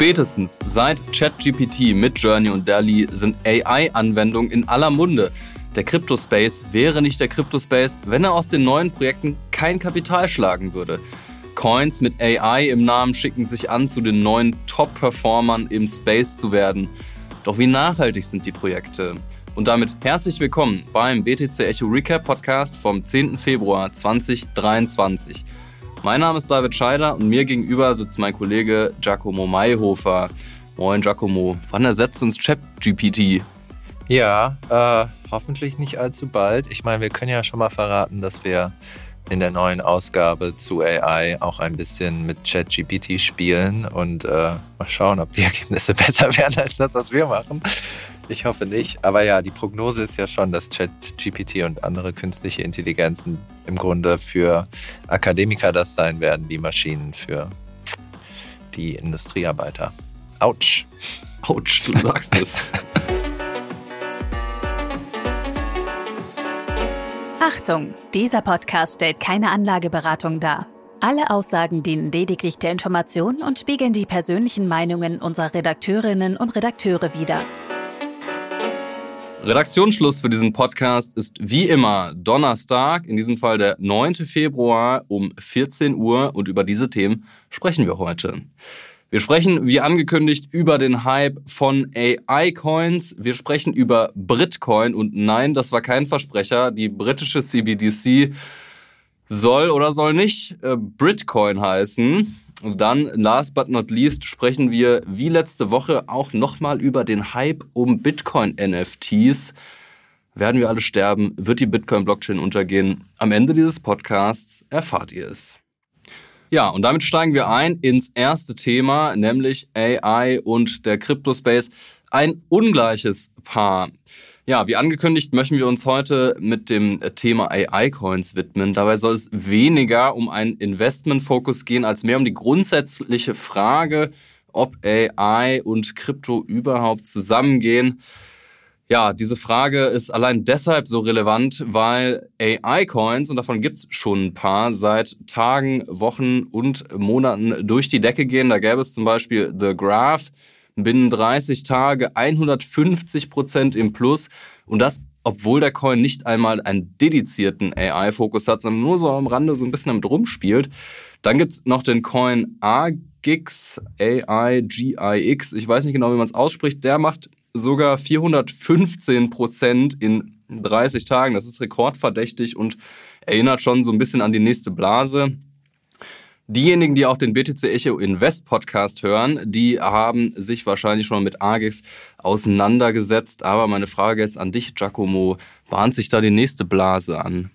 Spätestens seit ChatGPT mit Journey und DALI sind AI-Anwendungen in aller Munde. Der Cryptospace wäre nicht der Cryptospace, wenn er aus den neuen Projekten kein Kapital schlagen würde. Coins mit AI im Namen schicken sich an, zu den neuen Top-Performern im Space zu werden. Doch wie nachhaltig sind die Projekte? Und damit herzlich willkommen beim BTC Echo Recap Podcast vom 10. Februar 2023. Mein Name ist David Scheider und mir gegenüber sitzt mein Kollege Giacomo Mayhofer. Moin Giacomo, wann ersetzt uns ChatGPT? Ja, äh, hoffentlich nicht allzu bald. Ich meine, wir können ja schon mal verraten, dass wir in der neuen Ausgabe zu AI auch ein bisschen mit ChatGPT spielen und äh, mal schauen, ob die Ergebnisse besser werden als das, was wir machen. Ich hoffe nicht. Aber ja, die Prognose ist ja schon, dass ChatGPT und andere künstliche Intelligenzen im Grunde für Akademiker das sein werden, wie Maschinen für die Industriearbeiter. Autsch. Autsch, du sagst es. Achtung, dieser Podcast stellt keine Anlageberatung dar. Alle Aussagen dienen lediglich der Information und spiegeln die persönlichen Meinungen unserer Redakteurinnen und Redakteure wider. Redaktionsschluss für diesen Podcast ist wie immer Donnerstag, in diesem Fall der 9. Februar um 14 Uhr und über diese Themen sprechen wir heute. Wir sprechen, wie angekündigt, über den Hype von AI-Coins. Wir sprechen über Britcoin und nein, das war kein Versprecher. Die britische CBDC soll oder soll nicht äh, Britcoin heißen. Und dann, last but not least, sprechen wir wie letzte Woche auch nochmal über den Hype um Bitcoin-NFTs. Werden wir alle sterben? Wird die Bitcoin-Blockchain untergehen? Am Ende dieses Podcasts erfahrt ihr es. Ja, und damit steigen wir ein ins erste Thema, nämlich AI und der Crypto-Space. Ein ungleiches Paar. Ja, wie angekündigt, möchten wir uns heute mit dem Thema AI-Coins widmen. Dabei soll es weniger um einen Investment-Fokus gehen, als mehr um die grundsätzliche Frage, ob AI und Krypto überhaupt zusammengehen. Ja, diese Frage ist allein deshalb so relevant, weil AI-Coins, und davon gibt's schon ein paar, seit Tagen, Wochen und Monaten durch die Decke gehen. Da gäbe es zum Beispiel The Graph, binnen 30 Tage 150 Prozent im Plus. Und das, obwohl der Coin nicht einmal einen dedizierten AI-Fokus hat, sondern nur so am Rande so ein bisschen damit rumspielt. Dann gibt's noch den Coin AGIX, A-I-G-I-X. Ich weiß nicht genau, wie man es ausspricht. Der macht sogar 415 Prozent in 30 Tagen. Das ist rekordverdächtig und erinnert schon so ein bisschen an die nächste Blase. Diejenigen, die auch den BTC Echo Invest Podcast hören, die haben sich wahrscheinlich schon mit AGEX auseinandergesetzt. Aber meine Frage jetzt an dich, Giacomo, bahnt sich da die nächste Blase an?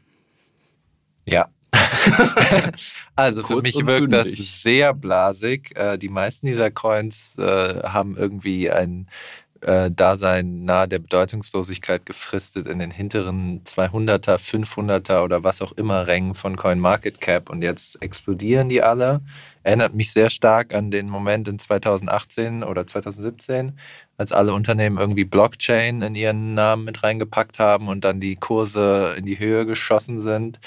Ja. also für mich wirkt das sehr blasig. Äh, die meisten dieser Coins äh, haben irgendwie ein äh, Dasein nahe der Bedeutungslosigkeit gefristet in den hinteren 200er, 500er oder was auch immer Rängen von CoinMarketCap und jetzt explodieren die alle. Erinnert mich sehr stark an den Moment in 2018 oder 2017, als alle Unternehmen irgendwie Blockchain in ihren Namen mit reingepackt haben und dann die Kurse in die Höhe geschossen sind.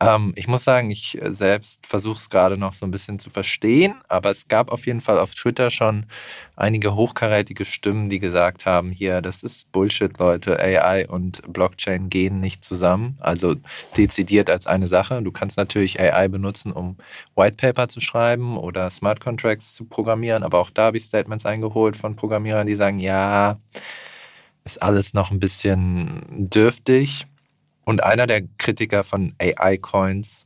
Ähm, ich muss sagen, ich äh, selbst versuche es gerade noch so ein bisschen zu verstehen, aber es gab auf jeden Fall auf Twitter schon einige hochkarätige Stimmen, die gesagt haben, hier, das ist Bullshit, Leute, AI und Blockchain gehen nicht zusammen, also dezidiert als eine Sache. Du kannst natürlich AI benutzen, um White Paper zu schreiben oder Smart Contracts zu programmieren, aber auch da habe ich Statements eingeholt von Programmierern, die sagen, ja, ist alles noch ein bisschen dürftig. Und einer der Kritiker von AI-Coins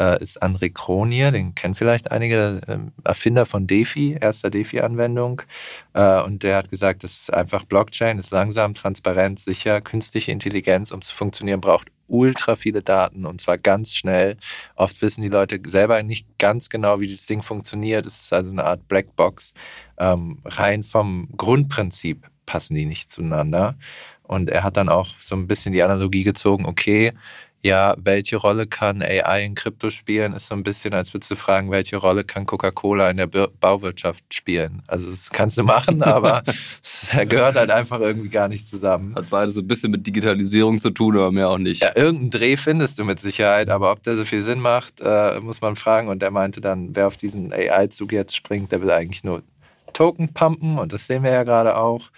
äh, ist André Kronier, den kennen vielleicht einige, äh, Erfinder von DeFi, erster DeFi-Anwendung. Äh, und der hat gesagt, das ist einfach Blockchain, ist langsam, transparent, sicher. Künstliche Intelligenz, um zu funktionieren, braucht ultra viele Daten und zwar ganz schnell. Oft wissen die Leute selber nicht ganz genau, wie das Ding funktioniert. Es ist also eine Art Blackbox. Ähm, rein vom Grundprinzip passen die nicht zueinander. Und er hat dann auch so ein bisschen die Analogie gezogen, okay, ja, welche Rolle kann AI in Krypto spielen, ist so ein bisschen, als würdest du fragen, welche Rolle kann Coca-Cola in der Bauwirtschaft spielen. Also das kannst du machen, aber es gehört halt einfach irgendwie gar nicht zusammen. Hat beide so ein bisschen mit Digitalisierung zu tun, aber mehr auch nicht. Ja, irgendeinen Dreh findest du mit Sicherheit, aber ob der so viel Sinn macht, äh, muss man fragen. Und er meinte dann, wer auf diesen AI-Zug jetzt springt, der will eigentlich nur Token pumpen und das sehen wir ja gerade auch.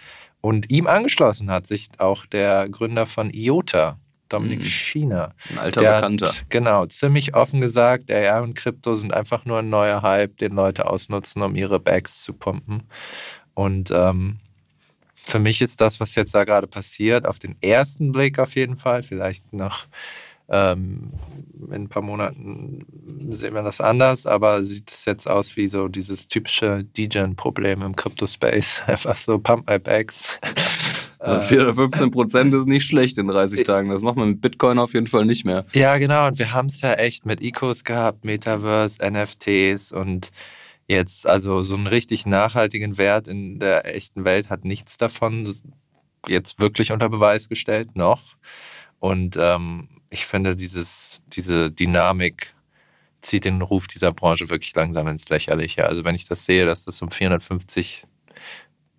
Und ihm angeschlossen hat sich auch der Gründer von IOTA, Dominik mhm. Schiener. Ein alter der Bekannter. Hat, genau, ziemlich offen gesagt, AI und Krypto sind einfach nur ein neuer Hype, den Leute ausnutzen, um ihre Bags zu pumpen. Und ähm, für mich ist das, was jetzt da gerade passiert, auf den ersten Blick auf jeden Fall, vielleicht noch ähm, in ein paar Monaten sehen wir das anders, aber sieht es jetzt aus wie so dieses typische DJ-Problem im Crypto-Space. Einfach so Pump My Bags. 4 oder 15 Prozent ist nicht schlecht in 30 Tagen. Das macht man mit Bitcoin auf jeden Fall nicht mehr. Ja, genau. Und wir haben es ja echt mit Ecos gehabt, Metaverse, NFTs und jetzt, also so einen richtig nachhaltigen Wert in der echten Welt hat nichts davon jetzt wirklich unter Beweis gestellt, noch. Und ähm, ich finde, dieses, diese Dynamik zieht den Ruf dieser Branche wirklich langsam ins Lächerliche. Also wenn ich das sehe, dass das um 450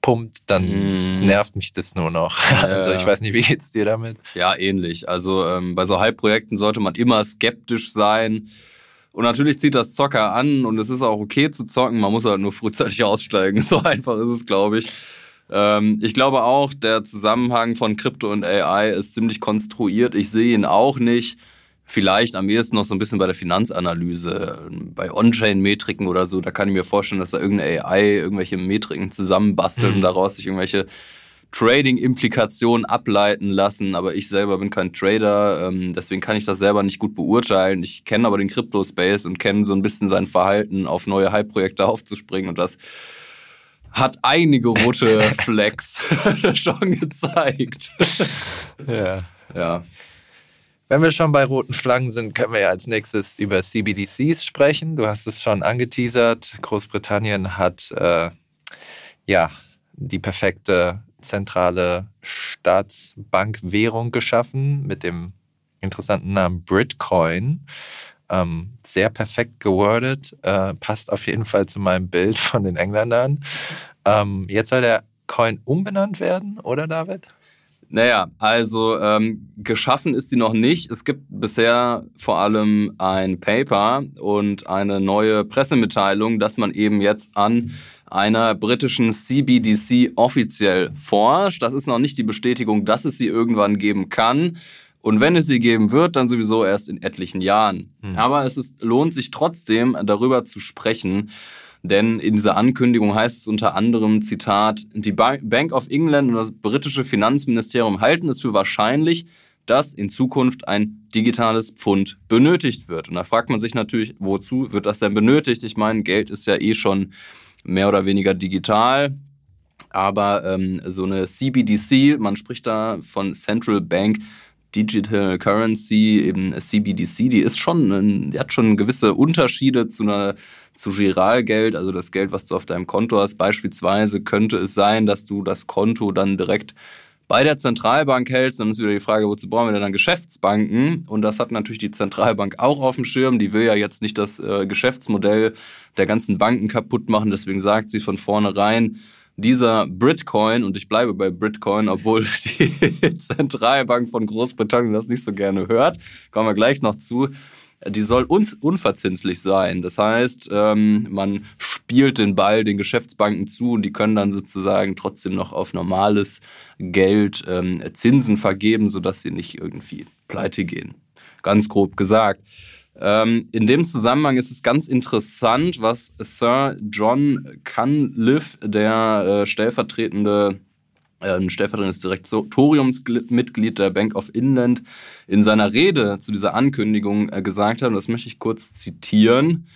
pumpt, dann mm. nervt mich das nur noch. Ja, also ich weiß nicht, wie geht's dir damit? Ja, ähnlich. Also ähm, bei so Hype-Projekten sollte man immer skeptisch sein. Und natürlich zieht das Zocker an und es ist auch okay zu zocken. Man muss halt nur frühzeitig aussteigen. So einfach ist es, glaube ich. Ähm, ich glaube auch, der Zusammenhang von Krypto und AI ist ziemlich konstruiert. Ich sehe ihn auch nicht. Vielleicht am ehesten noch so ein bisschen bei der Finanzanalyse, bei On-Chain-Metriken oder so. Da kann ich mir vorstellen, dass da irgendeine AI irgendwelche Metriken zusammenbastelt mhm. und daraus sich irgendwelche Trading-Implikationen ableiten lassen. Aber ich selber bin kein Trader, ähm, deswegen kann ich das selber nicht gut beurteilen. Ich kenne aber den Crypto-Space und kenne so ein bisschen sein Verhalten, auf neue Hype-Projekte aufzuspringen und das hat einige rote Flecks schon gezeigt. ja. Ja. Wenn wir schon bei roten Flaggen sind, können wir ja als nächstes über CBDCs sprechen. Du hast es schon angeteasert. Großbritannien hat äh, ja die perfekte zentrale Staatsbankwährung geschaffen mit dem interessanten Namen Britcoin. Ähm, sehr perfekt gewordet, äh, passt auf jeden Fall zu meinem Bild von den Engländern. Ähm, jetzt soll der Coin umbenannt werden, oder David? Naja, also ähm, geschaffen ist die noch nicht. Es gibt bisher vor allem ein Paper und eine neue Pressemitteilung, dass man eben jetzt an einer britischen CBDC offiziell forscht. Das ist noch nicht die Bestätigung, dass es sie irgendwann geben kann. Und wenn es sie geben wird, dann sowieso erst in etlichen Jahren. Mhm. Aber es ist, lohnt sich trotzdem, darüber zu sprechen. Denn in dieser Ankündigung heißt es unter anderem, Zitat, die Bank of England und das britische Finanzministerium halten es für wahrscheinlich, dass in Zukunft ein digitales Pfund benötigt wird. Und da fragt man sich natürlich, wozu wird das denn benötigt? Ich meine, Geld ist ja eh schon mehr oder weniger digital. Aber ähm, so eine CBDC, man spricht da von Central Bank Digital Currency, eben CBDC, die ist schon, die hat schon gewisse Unterschiede zu einer zu Giralgeld, also das Geld, was du auf deinem Konto hast. Beispielsweise könnte es sein, dass du das Konto dann direkt bei der Zentralbank hältst, dann ist wieder die Frage, wozu brauchen wir denn dann Geschäftsbanken? Und das hat natürlich die Zentralbank auch auf dem Schirm. Die will ja jetzt nicht das äh, Geschäftsmodell der ganzen Banken kaputt machen. Deswegen sagt sie von vornherein, dieser Britcoin, und ich bleibe bei Britcoin, obwohl die Zentralbank von Großbritannien das nicht so gerne hört, kommen wir gleich noch zu, die soll uns unverzinslich sein. Das heißt, ähm, man spielt den Ball den Geschäftsbanken zu und die können dann sozusagen trotzdem noch auf normales Geld ähm, Zinsen vergeben, sodass sie nicht irgendwie pleite gehen. Ganz grob gesagt. Ähm, in dem Zusammenhang ist es ganz interessant, was Sir John Cunliffe, der äh, stellvertretende äh, ein stellvertretendes Direktoriumsmitglied der Bank of England, in seiner Rede zu dieser Ankündigung äh, gesagt hat, und das möchte ich kurz zitieren.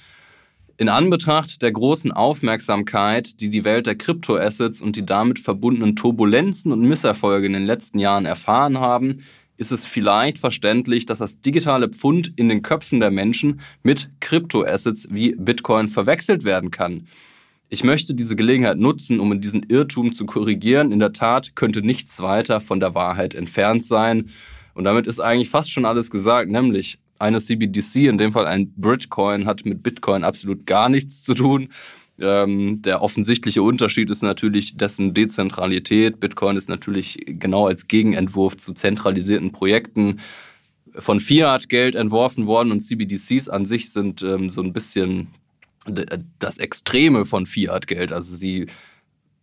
In Anbetracht der großen Aufmerksamkeit, die die Welt der Kryptoassets und die damit verbundenen Turbulenzen und Misserfolge in den letzten Jahren erfahren haben, ist es vielleicht verständlich, dass das digitale Pfund in den Köpfen der Menschen mit Kryptoassets wie Bitcoin verwechselt werden kann. Ich möchte diese Gelegenheit nutzen, um in diesen Irrtum zu korrigieren. In der Tat könnte nichts weiter von der Wahrheit entfernt sein. Und damit ist eigentlich fast schon alles gesagt, nämlich eine CBDC, in dem Fall ein Bitcoin, hat mit Bitcoin absolut gar nichts zu tun. Ähm, der offensichtliche Unterschied ist natürlich dessen Dezentralität. Bitcoin ist natürlich genau als Gegenentwurf zu zentralisierten Projekten von Fiat-Geld entworfen worden und CBDCs an sich sind ähm, so ein bisschen das Extreme von Fiat-Geld. Also sie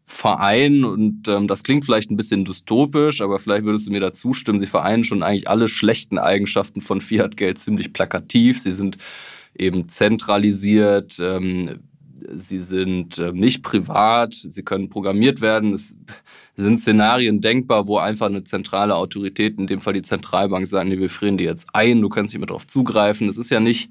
vereinen, und ähm, das klingt vielleicht ein bisschen dystopisch, aber vielleicht würdest du mir da zustimmen, sie vereinen schon eigentlich alle schlechten Eigenschaften von Fiat-Geld ziemlich plakativ. Sie sind eben zentralisiert, ähm, sie sind äh, nicht privat, sie können programmiert werden. Es sind Szenarien denkbar, wo einfach eine zentrale Autorität, in dem Fall die Zentralbank, sagen, nee, wir frieren die jetzt ein, du kannst nicht mehr darauf zugreifen. Es ist ja nicht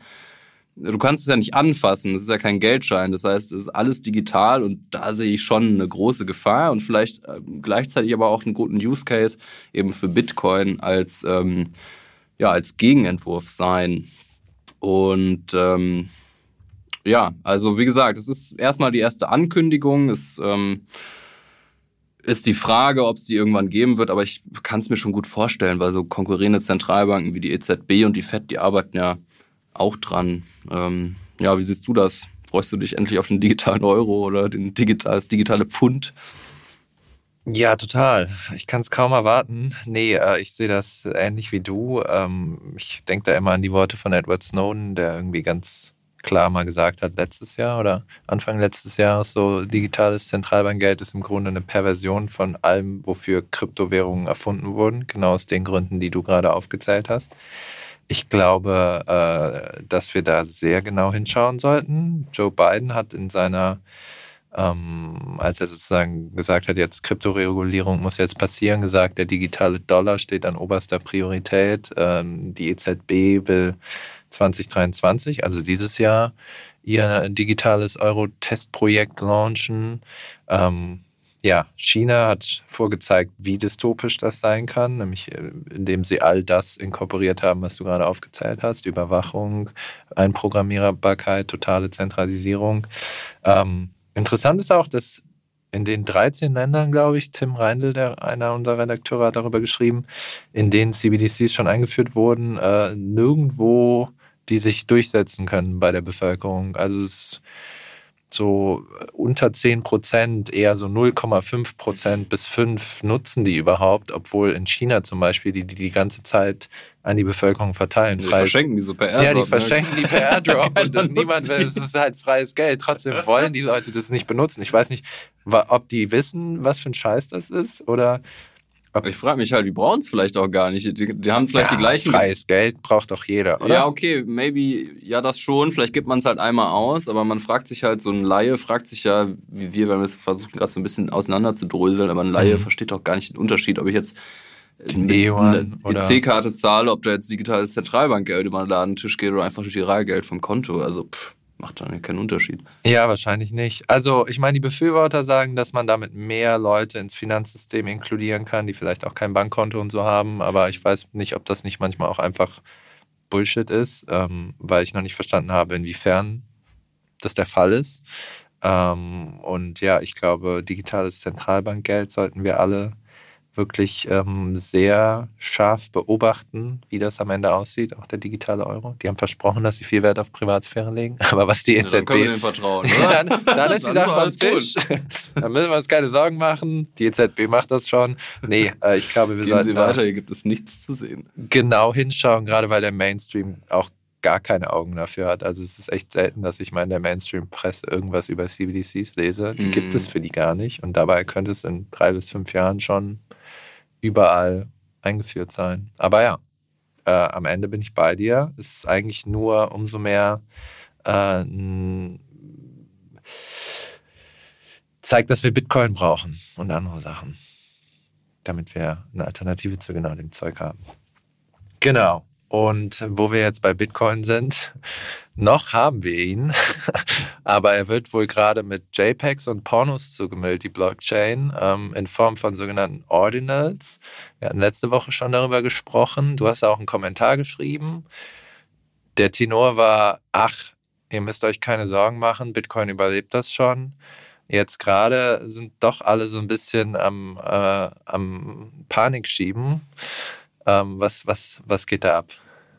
du kannst es ja nicht anfassen, es ist ja kein Geldschein, das heißt, es ist alles digital und da sehe ich schon eine große Gefahr und vielleicht äh, gleichzeitig aber auch einen guten Use Case eben für Bitcoin als, ähm, ja, als Gegenentwurf sein. Und ähm, ja, also wie gesagt, es ist erstmal die erste Ankündigung, es ähm, ist die Frage, ob es die irgendwann geben wird, aber ich kann es mir schon gut vorstellen, weil so konkurrierende Zentralbanken wie die EZB und die FED, die arbeiten ja auch dran. Ähm, ja, wie siehst du das? Freust du dich endlich auf den digitalen Euro oder den digital, das digitale Pfund? Ja, total. Ich kann es kaum erwarten. Nee, äh, ich sehe das ähnlich wie du. Ähm, ich denke da immer an die Worte von Edward Snowden, der irgendwie ganz klar mal gesagt hat, letztes Jahr oder Anfang letztes Jahres, so digitales Zentralbankgeld ist im Grunde eine Perversion von allem, wofür Kryptowährungen erfunden wurden, genau aus den Gründen, die du gerade aufgezählt hast. Ich glaube, äh, dass wir da sehr genau hinschauen sollten. Joe Biden hat in seiner, ähm, als er sozusagen gesagt hat, jetzt Kryptoregulierung muss jetzt passieren, gesagt, der digitale Dollar steht an oberster Priorität. Ähm, die EZB will 2023, also dieses Jahr, ihr digitales Euro-Testprojekt launchen. Ähm, ja, China hat vorgezeigt, wie dystopisch das sein kann, nämlich äh, indem sie all das inkorporiert haben, was du gerade aufgezählt hast: Überwachung, Einprogrammierbarkeit, totale Zentralisierung. Ähm, interessant ist auch, dass in den 13 Ländern, glaube ich, Tim Reindl, der einer unserer Redakteure, hat darüber geschrieben, in denen CBDCs schon eingeführt wurden, äh, nirgendwo die sich durchsetzen können bei der Bevölkerung. Also es so äh, unter 10 Prozent, eher so 0,5 Prozent bis 5 nutzen die überhaupt, obwohl in China zum Beispiel die die, die ganze Zeit an die Bevölkerung verteilen. Die verschenken die so per Airdrop. Ja, die ne? verschenken die per Airdrop und das niemand will. Es ist halt freies Geld. Trotzdem wollen die Leute das nicht benutzen. Ich weiß nicht, ob die wissen, was für ein Scheiß das ist oder aber ich frage mich halt, die brauchen es vielleicht auch gar nicht. Die, die haben vielleicht ja, die gleichen. Freies Geld braucht doch jeder, oder? Ja, okay, maybe, ja, das schon. Vielleicht gibt man es halt einmal aus, aber man fragt sich halt, so ein Laie fragt sich ja, wie wir, wenn wir es versuchen, gerade so ein bisschen auseinander zu dröseln, aber ein Laie mhm. versteht doch gar nicht den Unterschied, ob ich jetzt eine EC-Karte zahle, ob da jetzt digitales Zentralbankgeld über den Ladentisch geht oder einfach Giralgeld vom Konto. Also, pff macht dann keinen Unterschied. Ja, wahrscheinlich nicht. Also ich meine, die Befürworter sagen, dass man damit mehr Leute ins Finanzsystem inkludieren kann, die vielleicht auch kein Bankkonto und so haben, aber ich weiß nicht, ob das nicht manchmal auch einfach Bullshit ist, ähm, weil ich noch nicht verstanden habe, inwiefern das der Fall ist. Ähm, und ja, ich glaube, digitales Zentralbankgeld sollten wir alle wirklich ähm, sehr scharf beobachten, wie das am Ende aussieht, auch der digitale Euro. Die haben versprochen, dass sie viel Wert auf Privatsphäre legen, aber was die EZB... Ja, dann können wir denen vertrauen, dann, dann, ist die Sache vom Tisch. dann müssen wir uns keine Sorgen machen. Die EZB macht das schon. Nee, äh, ich glaube, wir Gehen sollten... Sie weiter, hier gibt es nichts zu sehen. Genau hinschauen, gerade weil der Mainstream auch gar keine Augen dafür hat. Also es ist echt selten, dass ich mal in der Mainstream-Presse irgendwas über CBDCs lese. Die mm. gibt es für die gar nicht. Und dabei könnte es in drei bis fünf Jahren schon überall eingeführt sein. Aber ja, äh, am Ende bin ich bei dir. Es ist eigentlich nur umso mehr äh, zeigt, dass wir Bitcoin brauchen und andere Sachen, damit wir eine Alternative zu genau dem Zeug haben. Genau. Und wo wir jetzt bei Bitcoin sind, noch haben wir ihn, aber er wird wohl gerade mit JPEGs und Pornos zugemüllt, die Blockchain, ähm, in Form von sogenannten Ordinals. Wir hatten letzte Woche schon darüber gesprochen. Du hast auch einen Kommentar geschrieben. Der Tenor war, ach, ihr müsst euch keine Sorgen machen, Bitcoin überlebt das schon. Jetzt gerade sind doch alle so ein bisschen am, äh, am Panik schieben. Ähm, was, was, was geht da ab?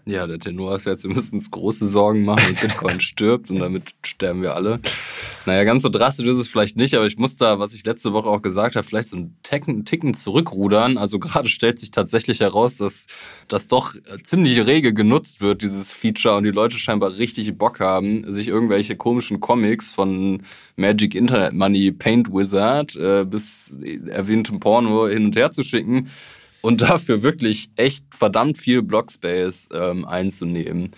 Ja, der Tenor ist jetzt, wir müssen uns große Sorgen machen und Bitcoin stirbt und damit sterben wir alle. Naja, ganz so drastisch ist es vielleicht nicht, aber ich muss da, was ich letzte Woche auch gesagt habe, vielleicht so einen Ticken, Ticken zurückrudern. Also gerade stellt sich tatsächlich heraus, dass das doch ziemlich rege genutzt wird, dieses Feature, und die Leute scheinbar richtig Bock haben, sich irgendwelche komischen Comics von Magic Internet Money, Paint Wizard äh, bis erwähntem Porno hin und her zu schicken und dafür wirklich echt verdammt viel Blockspace ähm, einzunehmen.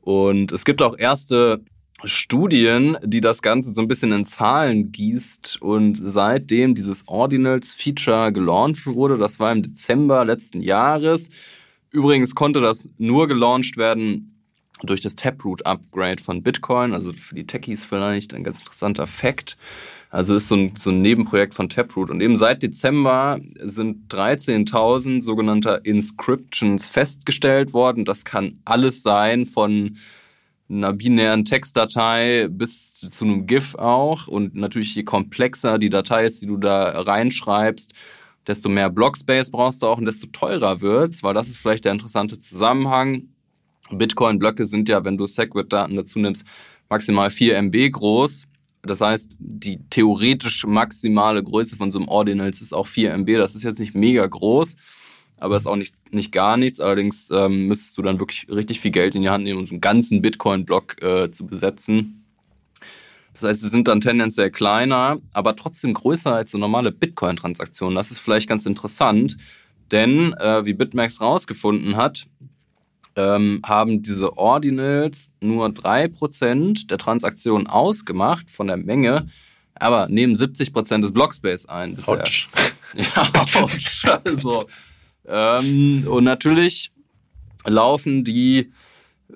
Und es gibt auch erste Studien, die das Ganze so ein bisschen in Zahlen gießt. Und seitdem dieses Ordinals-Feature gelauncht wurde, das war im Dezember letzten Jahres. Übrigens konnte das nur gelauncht werden durch das Taproot-Upgrade von Bitcoin, also für die Techies vielleicht ein ganz interessanter Fakt. Also ist so ein, so ein Nebenprojekt von Taproot. Und eben seit Dezember sind 13.000 sogenannte Inscriptions festgestellt worden. Das kann alles sein von einer binären Textdatei bis zu einem GIF auch. Und natürlich je komplexer die Datei ist, die du da reinschreibst, desto mehr Blockspace brauchst du auch und desto teurer wird's, weil das ist vielleicht der interessante Zusammenhang. Bitcoin-Blöcke sind ja, wenn du Segwit-Daten dazu nimmst, maximal 4 MB groß. Das heißt, die theoretisch maximale Größe von so einem Ordinals ist auch 4 MB. Das ist jetzt nicht mega groß, aber ist auch nicht, nicht gar nichts. Allerdings ähm, müsstest du dann wirklich richtig viel Geld in die Hand nehmen, um so einen ganzen Bitcoin-Block äh, zu besetzen. Das heißt, sie sind dann tendenziell kleiner, aber trotzdem größer als so normale Bitcoin-Transaktionen. Das ist vielleicht ganz interessant, denn äh, wie BitMax rausgefunden hat, ähm, haben diese Ordinals nur 3% der Transaktionen ausgemacht von der Menge, aber nehmen 70% des Blockspace ein bisher. Hotsch. ja, Hotsch. Also, ähm, und natürlich laufen die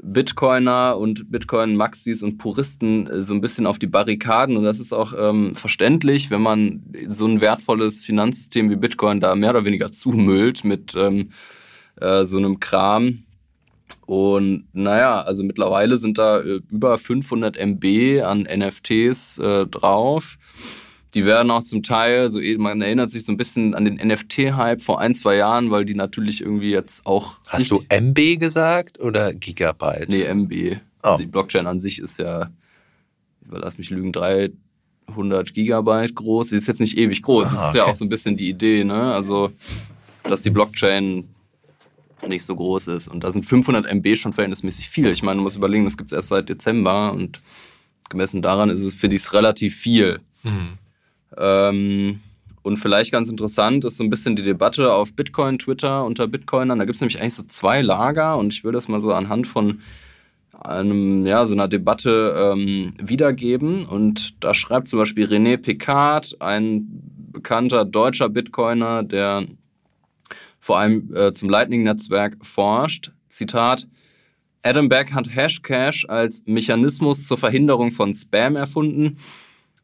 Bitcoiner und Bitcoin-Maxis und Puristen äh, so ein bisschen auf die Barrikaden und das ist auch ähm, verständlich, wenn man so ein wertvolles Finanzsystem wie Bitcoin da mehr oder weniger zumüllt mit ähm, äh, so einem Kram. Und naja, also mittlerweile sind da äh, über 500 MB an NFTs äh, drauf. Die werden auch zum Teil, so eh, man erinnert sich so ein bisschen an den NFT-Hype vor ein, zwei Jahren, weil die natürlich irgendwie jetzt auch. Hast du MB gesagt oder Gigabyte? Nee, MB. Oh. Also die Blockchain an sich ist ja, lass mich lügen, 300 Gigabyte groß. Sie ist jetzt nicht ewig groß. Ah, das ist okay. ja auch so ein bisschen die Idee, ne? Also, dass die Blockchain nicht so groß ist. Und da sind 500 MB schon verhältnismäßig viel. Ich meine, du musst überlegen, das gibt es erst seit Dezember und gemessen daran ist es, finde ich, es relativ viel. Mhm. Ähm, und vielleicht ganz interessant ist so ein bisschen die Debatte auf Bitcoin, Twitter unter Bitcoinern. Da gibt es nämlich eigentlich so zwei Lager und ich würde das mal so anhand von einem, ja, so einer Debatte ähm, wiedergeben. Und da schreibt zum Beispiel René Picard, ein bekannter deutscher Bitcoiner, der vor allem äh, zum Lightning-Netzwerk forscht. Zitat, Adam Beck hat Hashcash als Mechanismus zur Verhinderung von Spam erfunden.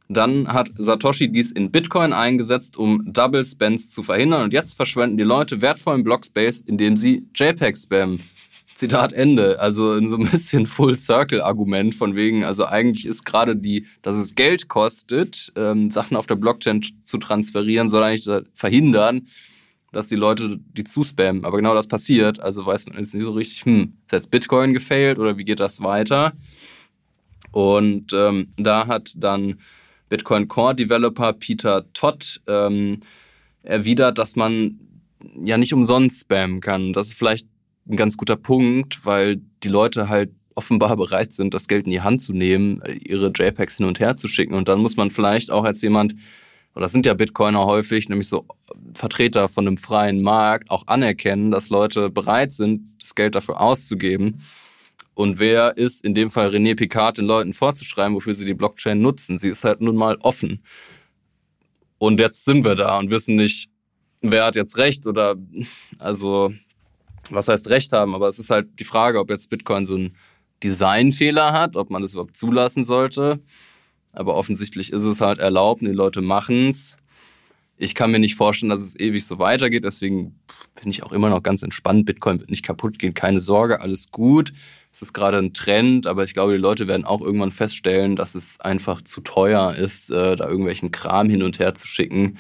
Dann hat Satoshi dies in Bitcoin eingesetzt, um Double Spends zu verhindern. Und jetzt verschwenden die Leute wertvollen Blockspace, indem sie JPEG spammen. Zitat Ende. Also so ein bisschen Full Circle Argument von wegen, also eigentlich ist gerade die, dass es Geld kostet, ähm, Sachen auf der Blockchain zu transferieren, soll eigentlich verhindern, dass die Leute die zuspammen. Aber genau das passiert. Also weiß man jetzt nicht so richtig, hm, ist jetzt Bitcoin gefailt oder wie geht das weiter? Und ähm, da hat dann Bitcoin Core Developer Peter Todd ähm, erwidert, dass man ja nicht umsonst spammen kann. Das ist vielleicht ein ganz guter Punkt, weil die Leute halt offenbar bereit sind, das Geld in die Hand zu nehmen, ihre JPEGs hin und her zu schicken. Und dann muss man vielleicht auch als jemand, oder das sind ja Bitcoiner häufig, nämlich so Vertreter von einem freien Markt, auch anerkennen, dass Leute bereit sind, das Geld dafür auszugeben. Und wer ist in dem Fall René Picard den Leuten vorzuschreiben, wofür sie die Blockchain nutzen? Sie ist halt nun mal offen. Und jetzt sind wir da und wissen nicht, wer hat jetzt recht oder also was heißt Recht haben, aber es ist halt die Frage, ob jetzt Bitcoin so einen Designfehler hat, ob man das überhaupt zulassen sollte. Aber offensichtlich ist es halt erlaubt und die Leute machen es. Ich kann mir nicht vorstellen, dass es ewig so weitergeht. Deswegen bin ich auch immer noch ganz entspannt. Bitcoin wird nicht kaputt gehen. Keine Sorge, alles gut. Es ist gerade ein Trend, aber ich glaube, die Leute werden auch irgendwann feststellen, dass es einfach zu teuer ist, äh, da irgendwelchen Kram hin und her zu schicken.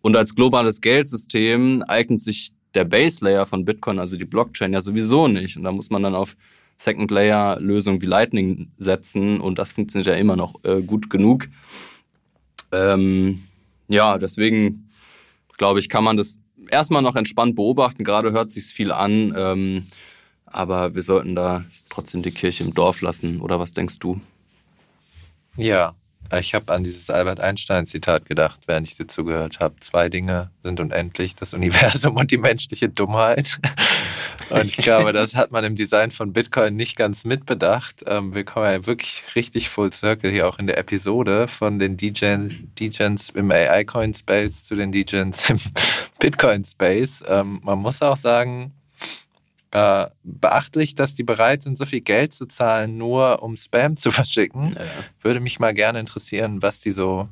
Und als globales Geldsystem eignet sich der Base Layer von Bitcoin, also die Blockchain, ja sowieso nicht. Und da muss man dann auf Second Layer Lösungen wie Lightning setzen und das funktioniert ja immer noch äh, gut genug. Ähm, ja, deswegen glaube ich, kann man das erstmal noch entspannt beobachten. Gerade hört sich viel an, ähm, aber wir sollten da trotzdem die Kirche im Dorf lassen. Oder was denkst du? Ja, ich habe an dieses Albert Einstein-Zitat gedacht, während ich dir zugehört habe. Zwei Dinge sind unendlich, das Universum und die menschliche Dummheit. Und ich glaube, das hat man im Design von Bitcoin nicht ganz mitbedacht. Ähm, wir kommen ja wirklich richtig full circle hier auch in der Episode von den DJs im AI-Coin-Space zu den DJs im Bitcoin-Space. Ähm, man muss auch sagen, äh, beachtlich, dass die bereit sind, so viel Geld zu zahlen, nur um Spam zu verschicken. Ja. Würde mich mal gerne interessieren, was die so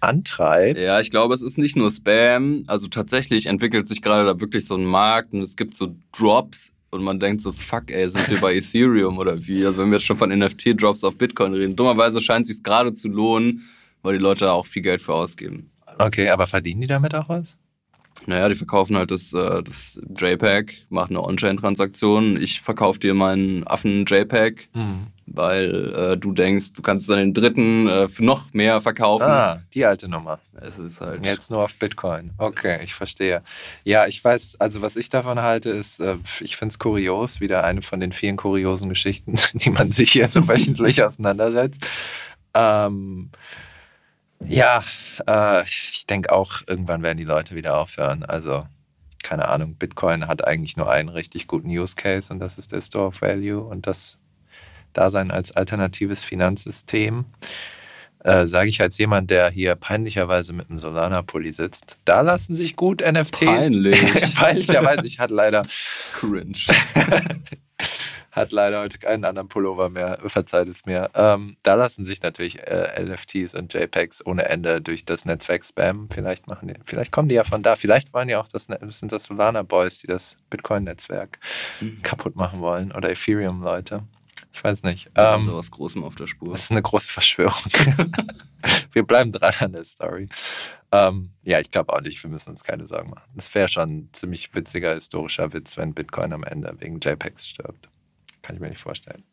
antreibt. Ja, ich glaube, es ist nicht nur Spam. Also tatsächlich entwickelt sich gerade da wirklich so ein Markt und es gibt so Drops und man denkt so, fuck, ey, sind wir bei Ethereum oder wie? Also wenn wir jetzt schon von NFT-Drops auf Bitcoin reden. Dummerweise scheint es sich gerade zu lohnen, weil die Leute da auch viel Geld für ausgeben. Okay, aber verdienen die damit auch was? Naja, die verkaufen halt das, äh, das JPEG, machen eine On-Chain-Transaktion. Ich verkaufe dir meinen Affen JPEG, mhm. weil äh, du denkst, du kannst es dann den dritten äh, für noch mehr verkaufen. Ah, die alte Nummer. Es ist halt. Jetzt nur auf Bitcoin. Okay, ich verstehe. Ja, ich weiß, also was ich davon halte, ist, äh, ich finde es kurios, wieder eine von den vielen kuriosen Geschichten, die man sich hier so wöchentlich auseinandersetzt. Ähm, ja, äh, ich denke auch, irgendwann werden die Leute wieder aufhören. Also, keine Ahnung, Bitcoin hat eigentlich nur einen richtig guten Use Case und das ist der Store of Value und das Dasein als alternatives Finanzsystem. Äh, Sage ich als jemand, der hier peinlicherweise mit einem Solana-Pulli sitzt. Da lassen sich gut NFTs. Peinlich. Peinlicherweise, ich hatte leider. Cringe. hat leider heute keinen anderen Pullover mehr, verzeiht es mir. Ähm, da lassen sich natürlich äh, NFTs und JPEGs ohne Ende durch das Netzwerk spammen. Vielleicht machen die, vielleicht kommen die ja von da. Vielleicht wollen ja auch das, das sind das Solana Boys, die das Bitcoin-Netzwerk mhm. kaputt machen wollen oder Ethereum-Leute. Ich weiß nicht. Ähm, so was Großem auf der Spur. Das ist eine große Verschwörung. wir bleiben dran an der Story. Ähm, ja, ich glaube auch nicht, wir müssen uns keine Sorgen machen. Es wäre schon ein ziemlich witziger historischer Witz, wenn Bitcoin am Ende wegen JPEGs stirbt. Kann ich mir nicht vorstellen.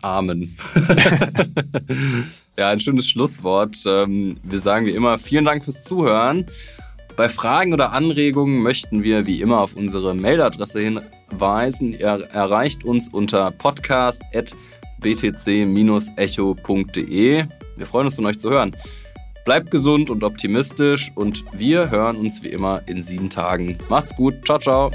Amen. ja, ein schönes Schlusswort. Ähm, wir sagen wie immer vielen Dank fürs Zuhören. Bei Fragen oder Anregungen möchten wir wie immer auf unsere Mailadresse hinweisen. Ihr erreicht uns unter podcast.btc-echo.de. Wir freuen uns von euch zu hören. Bleibt gesund und optimistisch und wir hören uns wie immer in sieben Tagen. Macht's gut. Ciao, ciao.